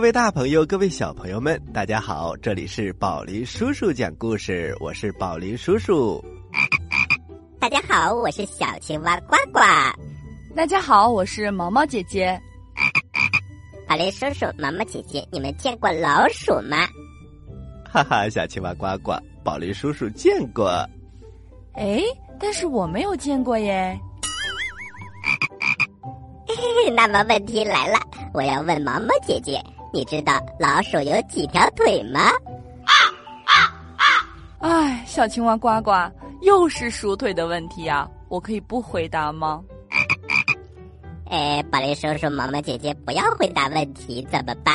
各位大朋友，各位小朋友们，大家好！这里是宝林叔叔讲故事，我是宝林叔叔。大家好，我是小青蛙呱呱。大家好，我是毛毛姐姐。宝林叔叔、毛毛姐姐，你们见过老鼠吗？哈哈，小青蛙呱呱，宝林叔叔见过。哎，但是我没有见过耶。那么问题来了，我要问毛毛姐姐。你知道老鼠有几条腿吗？啊啊啊！哎，小青蛙呱呱，又是数腿的问题啊！我可以不回答吗？哎，宝林叔叔、毛毛姐姐，不要回答问题怎么办？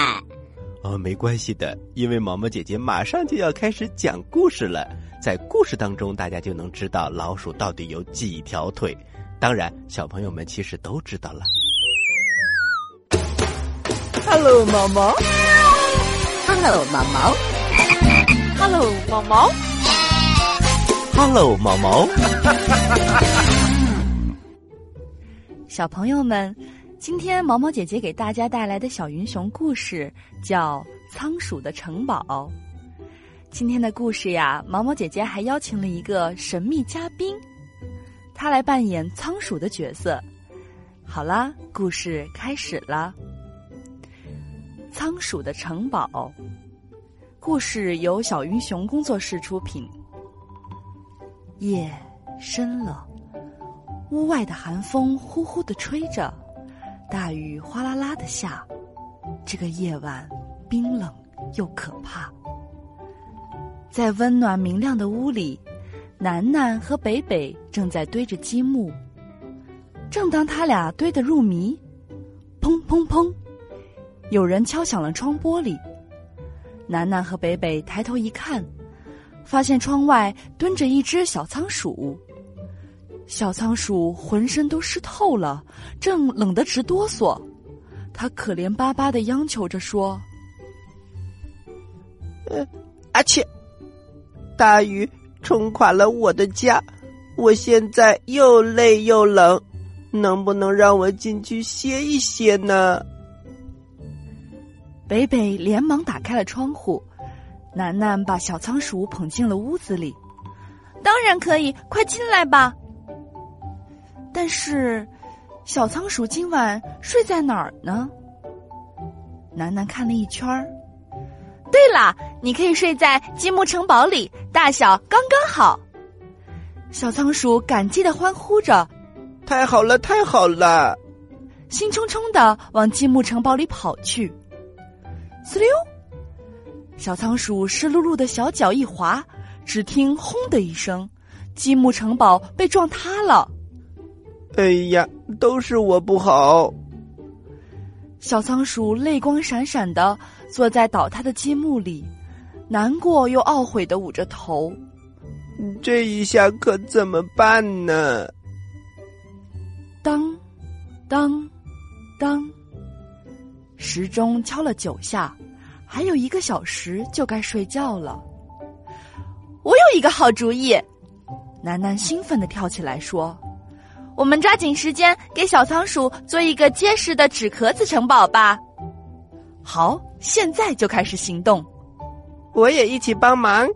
哦，没关系的，因为毛毛姐姐马上就要开始讲故事了，在故事当中，大家就能知道老鼠到底有几条腿。当然，小朋友们其实都知道了。Hello，毛毛。Hello，毛毛。Hello，毛毛。Hello，毛毛。小朋友们，今天毛毛姐姐给大家带来的小云熊故事叫《仓鼠的城堡》。今天的故事呀，毛毛姐姐还邀请了一个神秘嘉宾，他来扮演仓鼠的角色。好啦，故事开始了。仓鼠的城堡，故事由小云熊工作室出品。夜深了，屋外的寒风呼呼的吹着，大雨哗啦啦的下，这个夜晚冰冷又可怕。在温暖明亮的屋里，楠楠和北北正在堆着积木。正当他俩堆得入迷，砰砰砰。有人敲响了窗玻璃，楠楠和北北抬头一看，发现窗外蹲着一只小仓鼠。小仓鼠浑身都湿透了，正冷得直哆嗦。它可怜巴巴的央求着说：“呃，阿切，大雨冲垮了我的家，我现在又累又冷，能不能让我进去歇一歇呢？”北北连忙打开了窗户，楠楠把小仓鼠捧进了屋子里。当然可以，快进来吧。但是，小仓鼠今晚睡在哪儿呢？楠楠看了一圈儿。对了，你可以睡在积木城堡里，大小刚刚好。小仓鼠感激的欢呼着：“太好了，太好了！”兴冲冲的往积木城堡里跑去。呲溜！小仓鼠湿漉漉的小脚一滑，只听“轰”的一声，积木城堡被撞塌了。哎呀，都是我不好！小仓鼠泪光闪闪的坐在倒塌的积木里，难过又懊悔的捂着头。这一下可怎么办呢？当，当，当。时钟敲了九下，还有一个小时就该睡觉了。我有一个好主意，楠楠兴奋的跳起来说：“我们抓紧时间给小仓鼠做一个结实的纸壳子城堡吧！”好，现在就开始行动。我也一起帮忙。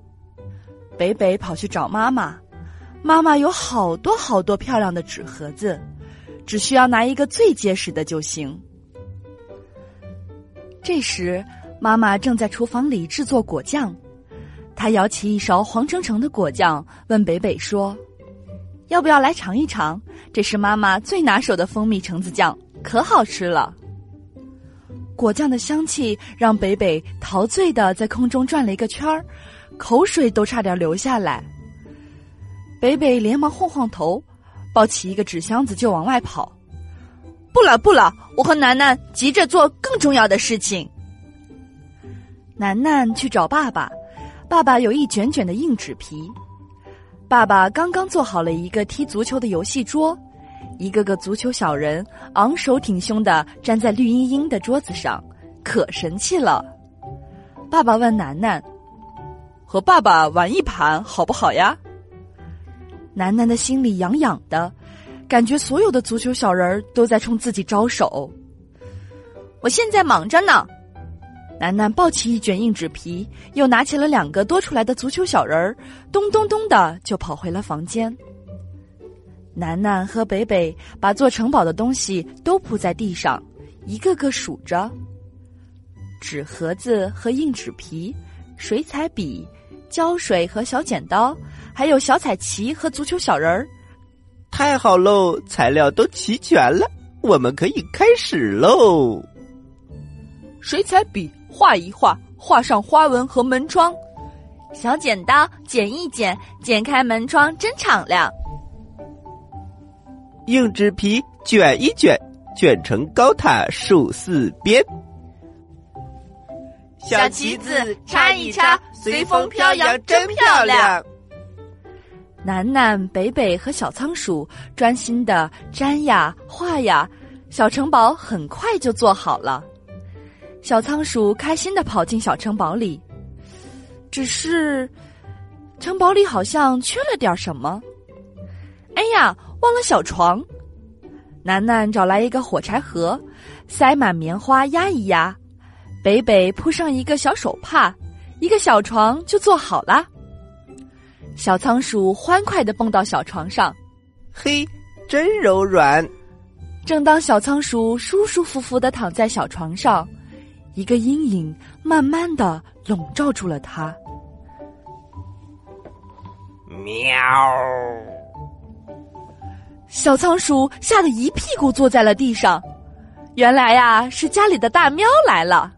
北北跑去找妈妈，妈妈有好多好多漂亮的纸盒子，只需要拿一个最结实的就行。这时，妈妈正在厨房里制作果酱，她舀起一勺黄澄澄的果酱，问北北说：“要不要来尝一尝？这是妈妈最拿手的蜂蜜橙子酱，可好吃了。”果酱的香气让北北陶醉的在空中转了一个圈儿，口水都差点流下来。北北连忙晃晃头，抱起一个纸箱子就往外跑。不了不了，我和楠楠急着做更重要的事情。楠楠去找爸爸，爸爸有一卷卷的硬纸皮。爸爸刚刚做好了一个踢足球的游戏桌，一个个足球小人昂首挺胸的站在绿茵茵的桌子上，可神气了。爸爸问楠楠：“和爸爸玩一盘好不好呀？”楠楠的心里痒痒的。感觉所有的足球小人都在冲自己招手。我现在忙着呢。楠楠抱起一卷硬纸皮，又拿起了两个多出来的足球小人儿，咚咚咚的就跑回了房间。楠楠和北北把做城堡的东西都铺在地上，一个个数着：纸盒子和硬纸皮、水彩笔、胶水和小剪刀，还有小彩旗和足球小人儿。太好喽，材料都齐全了，我们可以开始喽。水彩笔画一画，画上花纹和门窗；小剪刀剪一剪，剪开门窗真敞亮。硬纸皮卷一卷，卷成高塔竖四边；小旗子插一插，随风飘扬真漂亮。楠楠、北北和小仓鼠专心的粘呀画呀，小城堡很快就做好了。小仓鼠开心的跑进小城堡里，只是城堡里好像缺了点什么。哎呀，忘了小床！楠楠找来一个火柴盒，塞满棉花压一压，北北铺上一个小手帕，一个小床就做好了。小仓鼠欢快的蹦到小床上，嘿，真柔软。正当小仓鼠舒舒服服的躺在小床上。一个阴影慢慢的笼罩住了它。喵！小仓鼠吓得一屁股坐在了地上。原来呀，是家里的大喵来了。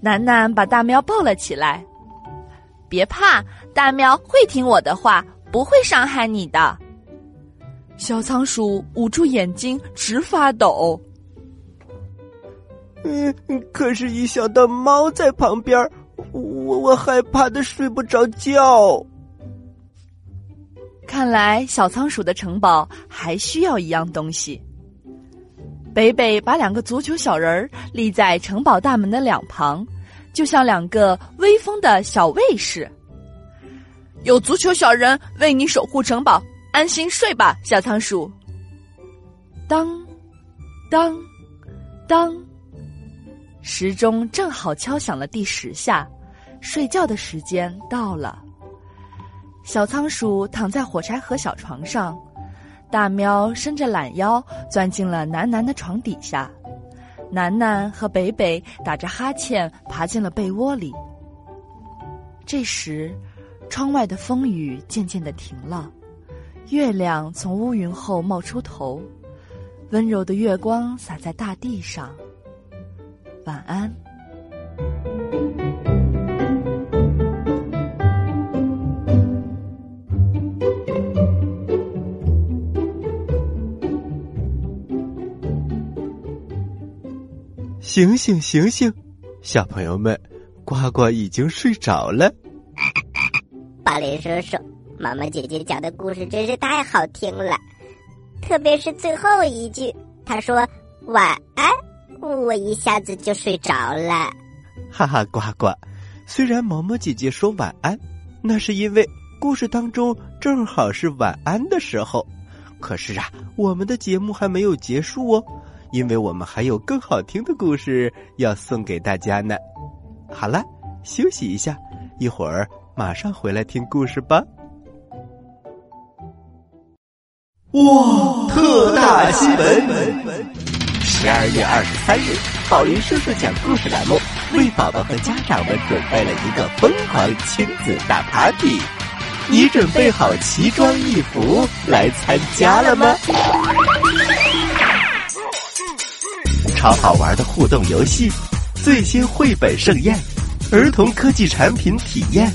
楠楠把大喵抱了起来。别怕，大喵会听我的话，不会伤害你的。小仓鼠捂住眼睛，直发抖。嗯，可是，一想到猫在旁边，我我害怕的睡不着觉。看来小仓鼠的城堡还需要一样东西。北北把两个足球小人儿立在城堡大门的两旁，就像两个威风的小卫士。有足球小人为你守护城堡，安心睡吧，小仓鼠。当，当，当。时钟正好敲响了第十下，睡觉的时间到了。小仓鼠躺在火柴盒小床上，大喵伸着懒腰钻进了楠楠的床底下，楠楠和北北打着哈欠爬进了被窝里。这时，窗外的风雨渐渐的停了，月亮从乌云后冒出头，温柔的月光洒在大地上。晚安。醒醒醒醒，小朋友们，呱呱已经睡着了。巴林叔叔，毛毛姐姐讲的故事真是太好听了，特别是最后一句，她说晚安。我一下子就睡着了，哈哈，呱呱。虽然毛毛姐姐说晚安，那是因为故事当中正好是晚安的时候。可是啊，我们的节目还没有结束哦，因为我们还有更好听的故事要送给大家呢。好了，休息一下，一会儿马上回来听故事吧。哇，特大新闻！十二月二十三日，宝林叔叔讲故事栏目为宝宝和家长们准备了一个疯狂亲子大 party。你准备好奇装异服来参加了吗？超好玩的互动游戏，最新绘本盛宴，儿童科技产品体验，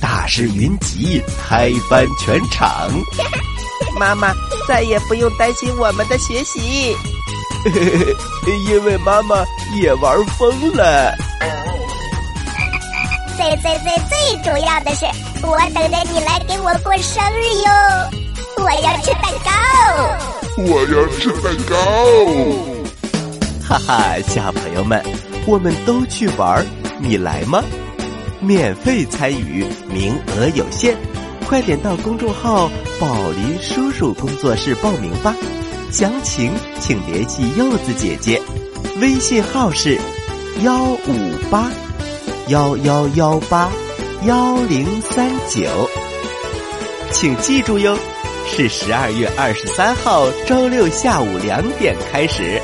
大师云集，嗨翻全场。妈妈再也不用担心我们的学习。因为妈妈也玩疯了。最最最最主要的是，我等着你来给我过生日哟！我要吃蛋糕，我要吃蛋糕。哈哈，小朋友们，我们都去玩，你来吗？免费参与，名额有限，快点到公众号“宝林叔叔工作室”报名吧。详情请联系柚子姐姐，微信号是幺五八幺幺幺八幺零三九，请记住哟，是十二月二十三号周六下午两点开始。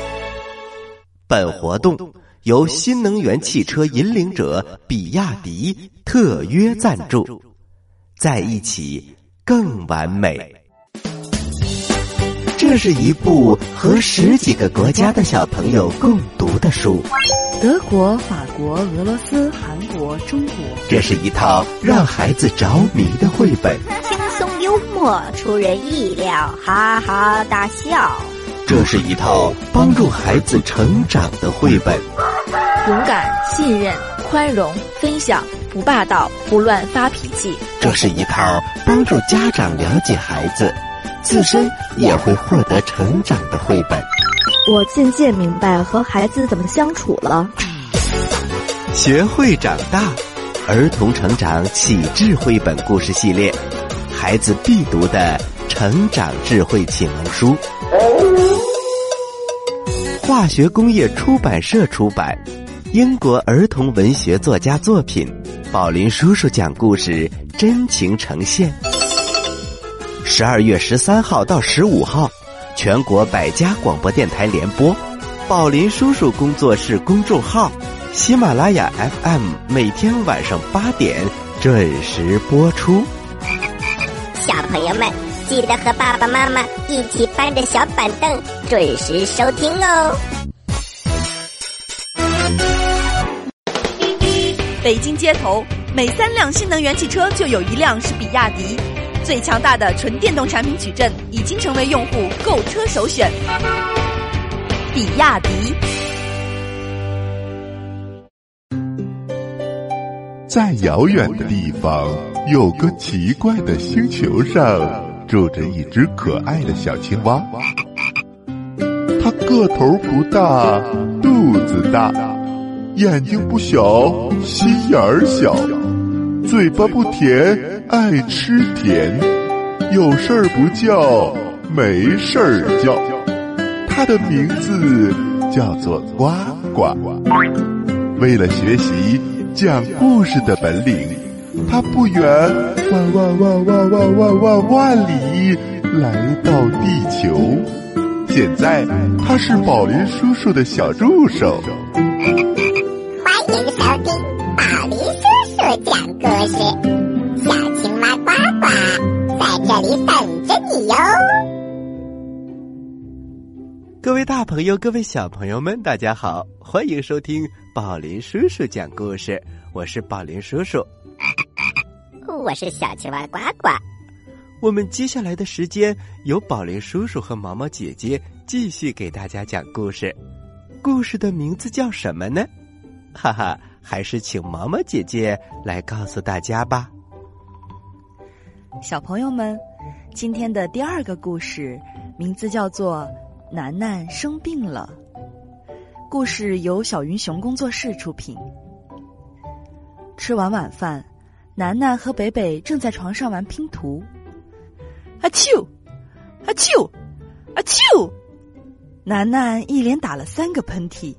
本活动由新能源汽车引领者比亚迪特约赞助，在一起更完美。这是一部和十几个国家的小朋友共读的书。德国、法国、俄罗斯、韩国、中国。这是一套让孩子着迷的绘本。轻松幽默，出人意料，哈哈大笑。这是一套帮助孩子成长的绘本。勇敢、信任、宽容、分享，不霸道，不乱发脾气。这是一套帮助家长了解孩子。自身也会获得成长的绘本。我渐渐明白和孩子怎么相处了。学会长大，儿童成长启智绘本故事系列，孩子必读的成长智慧启蒙书。化学工业出版社出版，英国儿童文学作家作品，宝林叔叔讲故事，真情呈现。十二月十三号到十五号，全国百家广播电台联播，宝林叔叔工作室公众号，喜马拉雅 FM 每天晚上八点准时播出。小朋友们，记得和爸爸妈妈一起搬着小板凳，准时收听哦。北京街头，每三辆新能源汽车就有一辆是比亚迪。最强大的纯电动产品矩阵已经成为用户购车首选。比亚迪。在遥远的地方，有个奇怪的星球上，住着一只可爱的小青蛙。它个头不大，肚子大，眼睛不小，心眼儿小，嘴巴不甜。爱吃甜，有事儿不叫，没事儿叫。它的名字叫做呱呱。为了学习讲故事的本领，它不远万万万万万万万万里来到地球。现在他是宝林叔叔的小助手。欢迎收听宝林叔叔讲故事。小青蛙呱呱在这里等着你哟！各位大朋友，各位小朋友们，大家好，欢迎收听宝林叔叔讲故事。我是宝林叔叔，我是小青蛙呱呱。我们接下来的时间由宝林叔叔和毛毛姐姐继续给大家讲故事。故事的名字叫什么呢？哈哈，还是请毛毛姐姐来告诉大家吧。小朋友们，今天的第二个故事名字叫做《楠楠生病了》。故事由小云熊工作室出品。吃完晚饭，楠楠和北北正在床上玩拼图。阿丘，阿丘，阿丘！楠楠一连打了三个喷嚏，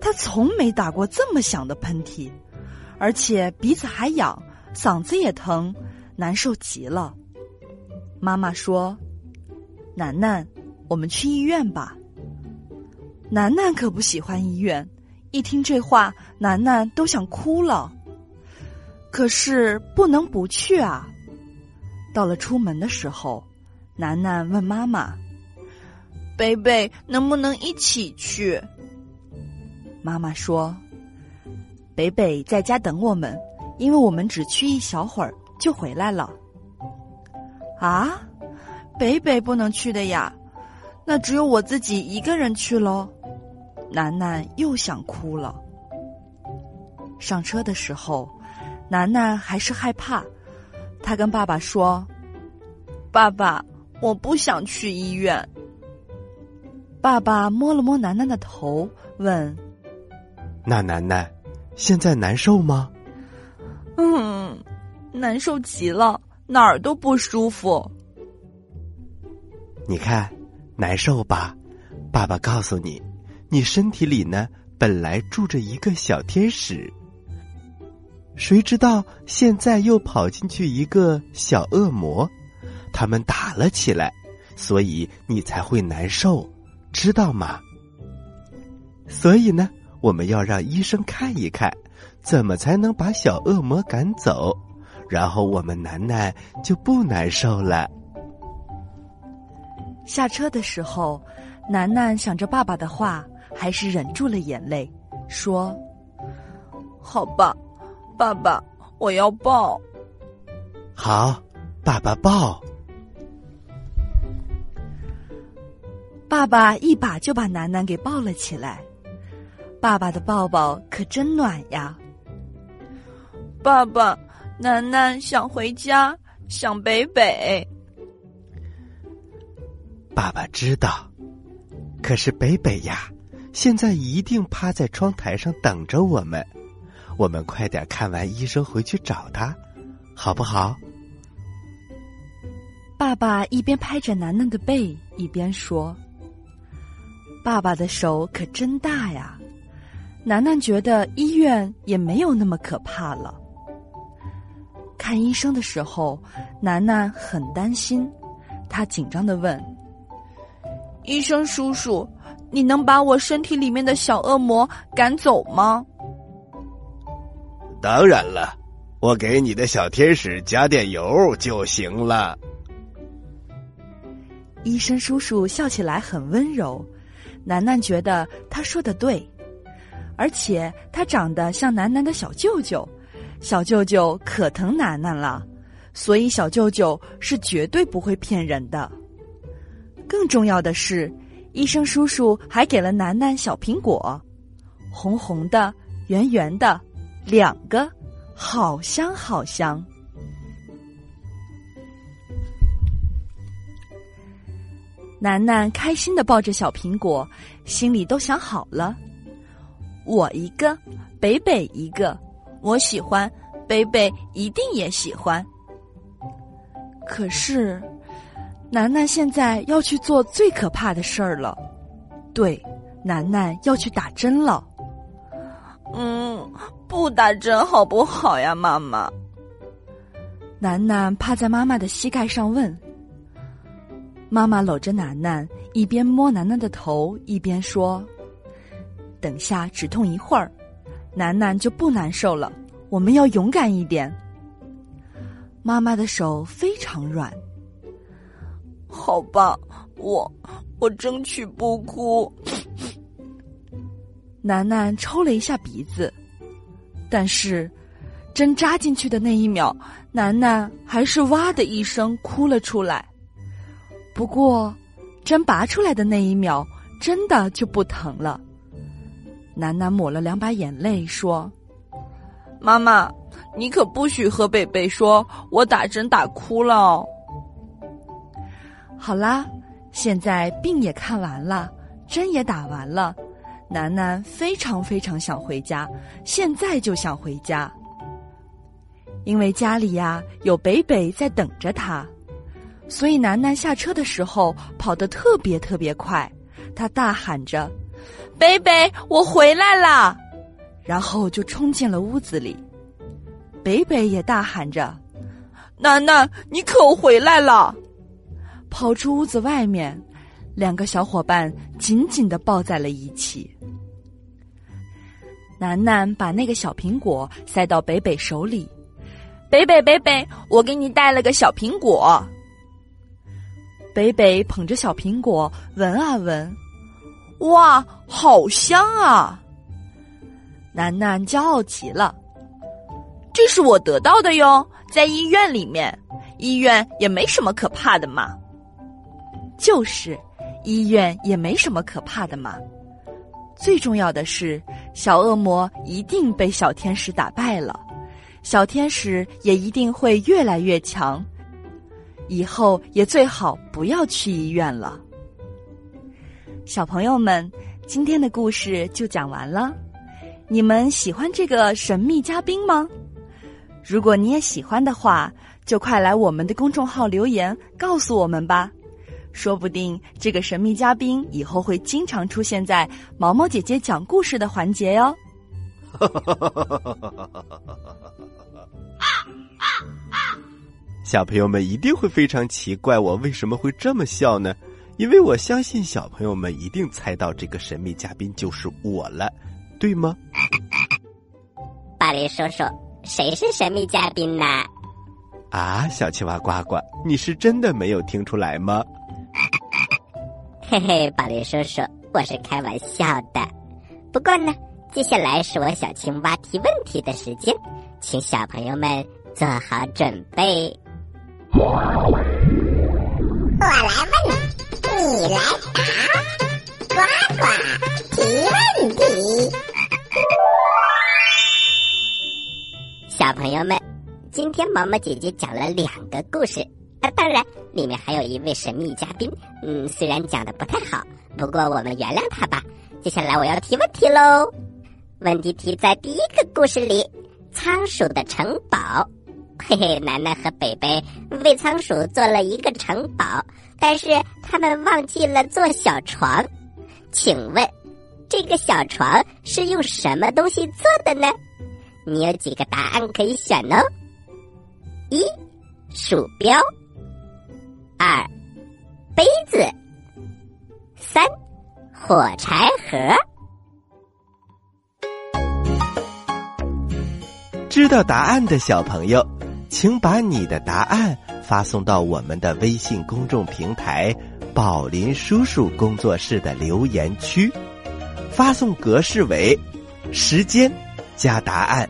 她从没打过这么响的喷嚏，而且鼻子还痒，嗓子也疼。难受极了，妈妈说：“楠楠，我们去医院吧。”楠楠可不喜欢医院，一听这话，楠楠都想哭了。可是不能不去啊！到了出门的时候，楠楠问妈妈：“贝贝能不能一起去？”妈妈说：“北北在家等我们，因为我们只去一小会儿。”就回来了。啊，北北不能去的呀，那只有我自己一个人去喽。楠楠又想哭了。上车的时候，楠楠还是害怕，他跟爸爸说：“爸爸，我不想去医院。”爸爸摸了摸楠楠的头，问：“那楠楠，现在难受吗？”嗯。难受极了，哪儿都不舒服。你看，难受吧？爸爸告诉你，你身体里呢本来住着一个小天使，谁知道现在又跑进去一个小恶魔，他们打了起来，所以你才会难受，知道吗？所以呢，我们要让医生看一看，怎么才能把小恶魔赶走，然后我们楠楠就不难受了。下车的时候，楠楠想着爸爸的话，还是忍住了眼泪，说：“好吧，爸爸，我要抱。”好，爸爸抱。爸爸一把就把楠楠给抱了起来。爸爸的抱抱可真暖呀！爸爸，楠楠想回家，想北北。爸爸知道，可是北北呀，现在一定趴在窗台上等着我们。我们快点看完医生回去找他，好不好？爸爸一边拍着楠楠的背，一边说：“爸爸的手可真大呀。”楠楠觉得医院也没有那么可怕了。看医生的时候，楠楠很担心，他紧张的问：“医生叔叔，你能把我身体里面的小恶魔赶走吗？”“当然了，我给你的小天使加点油就行了。”医生叔叔笑起来很温柔，楠楠觉得他说的对。而且他长得像楠楠的小舅舅，小舅舅可疼楠楠了，所以小舅舅是绝对不会骗人的。更重要的是，医生叔叔还给了楠楠小苹果，红红的、圆圆的，两个，好香好香。楠楠开心的抱着小苹果，心里都想好了。我一个，北北一个，我喜欢，北北一定也喜欢。可是，楠楠现在要去做最可怕的事儿了。对，楠楠要去打针了。嗯，不打针好不好呀，妈妈？楠楠趴在妈妈的膝盖上问。妈妈搂着楠楠，一边摸楠楠的头，一边说。等下止痛一会儿，楠楠就不难受了。我们要勇敢一点。妈妈的手非常软。好吧，我我争取不哭。楠楠抽了一下鼻子，但是针扎进去的那一秒，楠楠还是哇的一声哭了出来。不过，针拔出来的那一秒，真的就不疼了。楠楠抹了两把眼泪，说：“妈妈，你可不许和北北说我打针打哭了。”好啦，现在病也看完了，针也打完了，楠楠非常非常想回家，现在就想回家，因为家里呀有北北在等着他，所以楠楠下车的时候跑得特别特别快，他大喊着。北北，我回来了，然后就冲进了屋子里。北北也大喊着：“楠楠，你可回来了！”跑出屋子外面，两个小伙伴紧紧的抱在了一起。楠楠把那个小苹果塞到北北手里，北北，北北，我给你带了个小苹果。北北捧着小苹果闻啊闻。哇，好香啊！楠楠骄傲极了，这是我得到的哟，在医院里面，医院也没什么可怕的嘛。就是，医院也没什么可怕的嘛。最重要的是，小恶魔一定被小天使打败了，小天使也一定会越来越强，以后也最好不要去医院了。小朋友们，今天的故事就讲完了。你们喜欢这个神秘嘉宾吗？如果你也喜欢的话，就快来我们的公众号留言告诉我们吧。说不定这个神秘嘉宾以后会经常出现在毛毛姐姐讲故事的环节哟。小朋友们一定会非常奇怪，我为什么会这么笑呢？因为我相信小朋友们一定猜到这个神秘嘉宾就是我了，对吗？巴雷叔叔，谁是神秘嘉宾呢？啊，小青蛙呱呱，你是真的没有听出来吗？嘿嘿，巴雷叔叔，我是开玩笑的。不过呢，接下来是我小青蛙提问题的时间，请小朋友们做好准备。我来问，你来答，呱呱提问题。小朋友们，今天毛毛姐姐讲了两个故事，当然里面还有一位神秘嘉宾，嗯，虽然讲的不太好，不过我们原谅他吧。接下来我要提问题喽，问题提在第一个故事里，仓鼠的城堡。嘿嘿，楠楠和北北为仓鼠做了一个城堡，但是他们忘记了做小床。请问，这个小床是用什么东西做的呢？你有几个答案可以选呢？一，鼠标；二，杯子；三，火柴盒。知道答案的小朋友。请把你的答案发送到我们的微信公众平台“宝林叔叔工作室”的留言区，发送格式为时间加答案。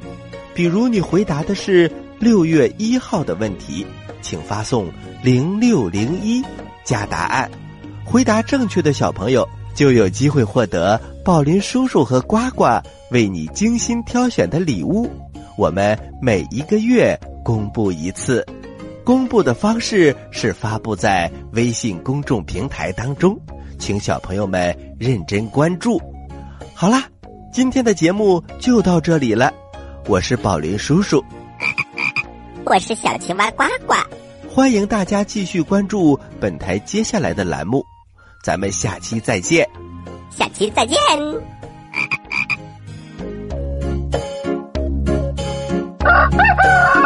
比如你回答的是六月一号的问题，请发送零六零一加答案。回答正确的小朋友就有机会获得宝林叔叔和呱呱为你精心挑选的礼物。我们每一个月。公布一次，公布的方式是发布在微信公众平台当中，请小朋友们认真关注。好啦，今天的节目就到这里了，我是宝林叔叔，我是小青蛙呱呱，欢迎大家继续关注本台接下来的栏目，咱们下期再见，下期再见。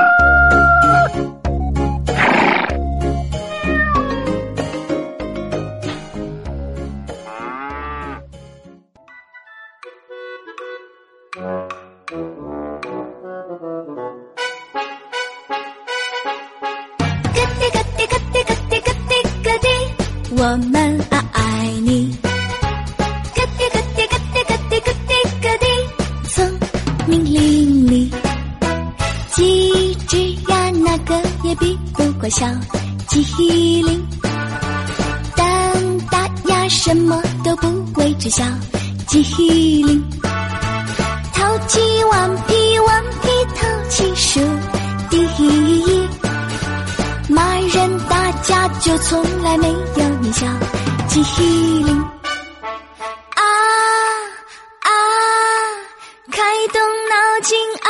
都不会知晓机灵，淘气顽皮顽皮淘气数第一，骂人打架就从来没有你。小机灵啊啊，开动脑筋啊！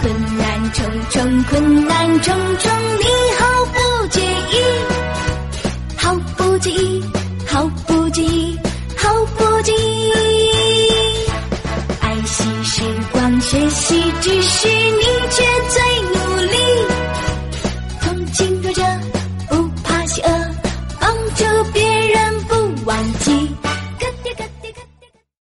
困难重重，困难重重，是你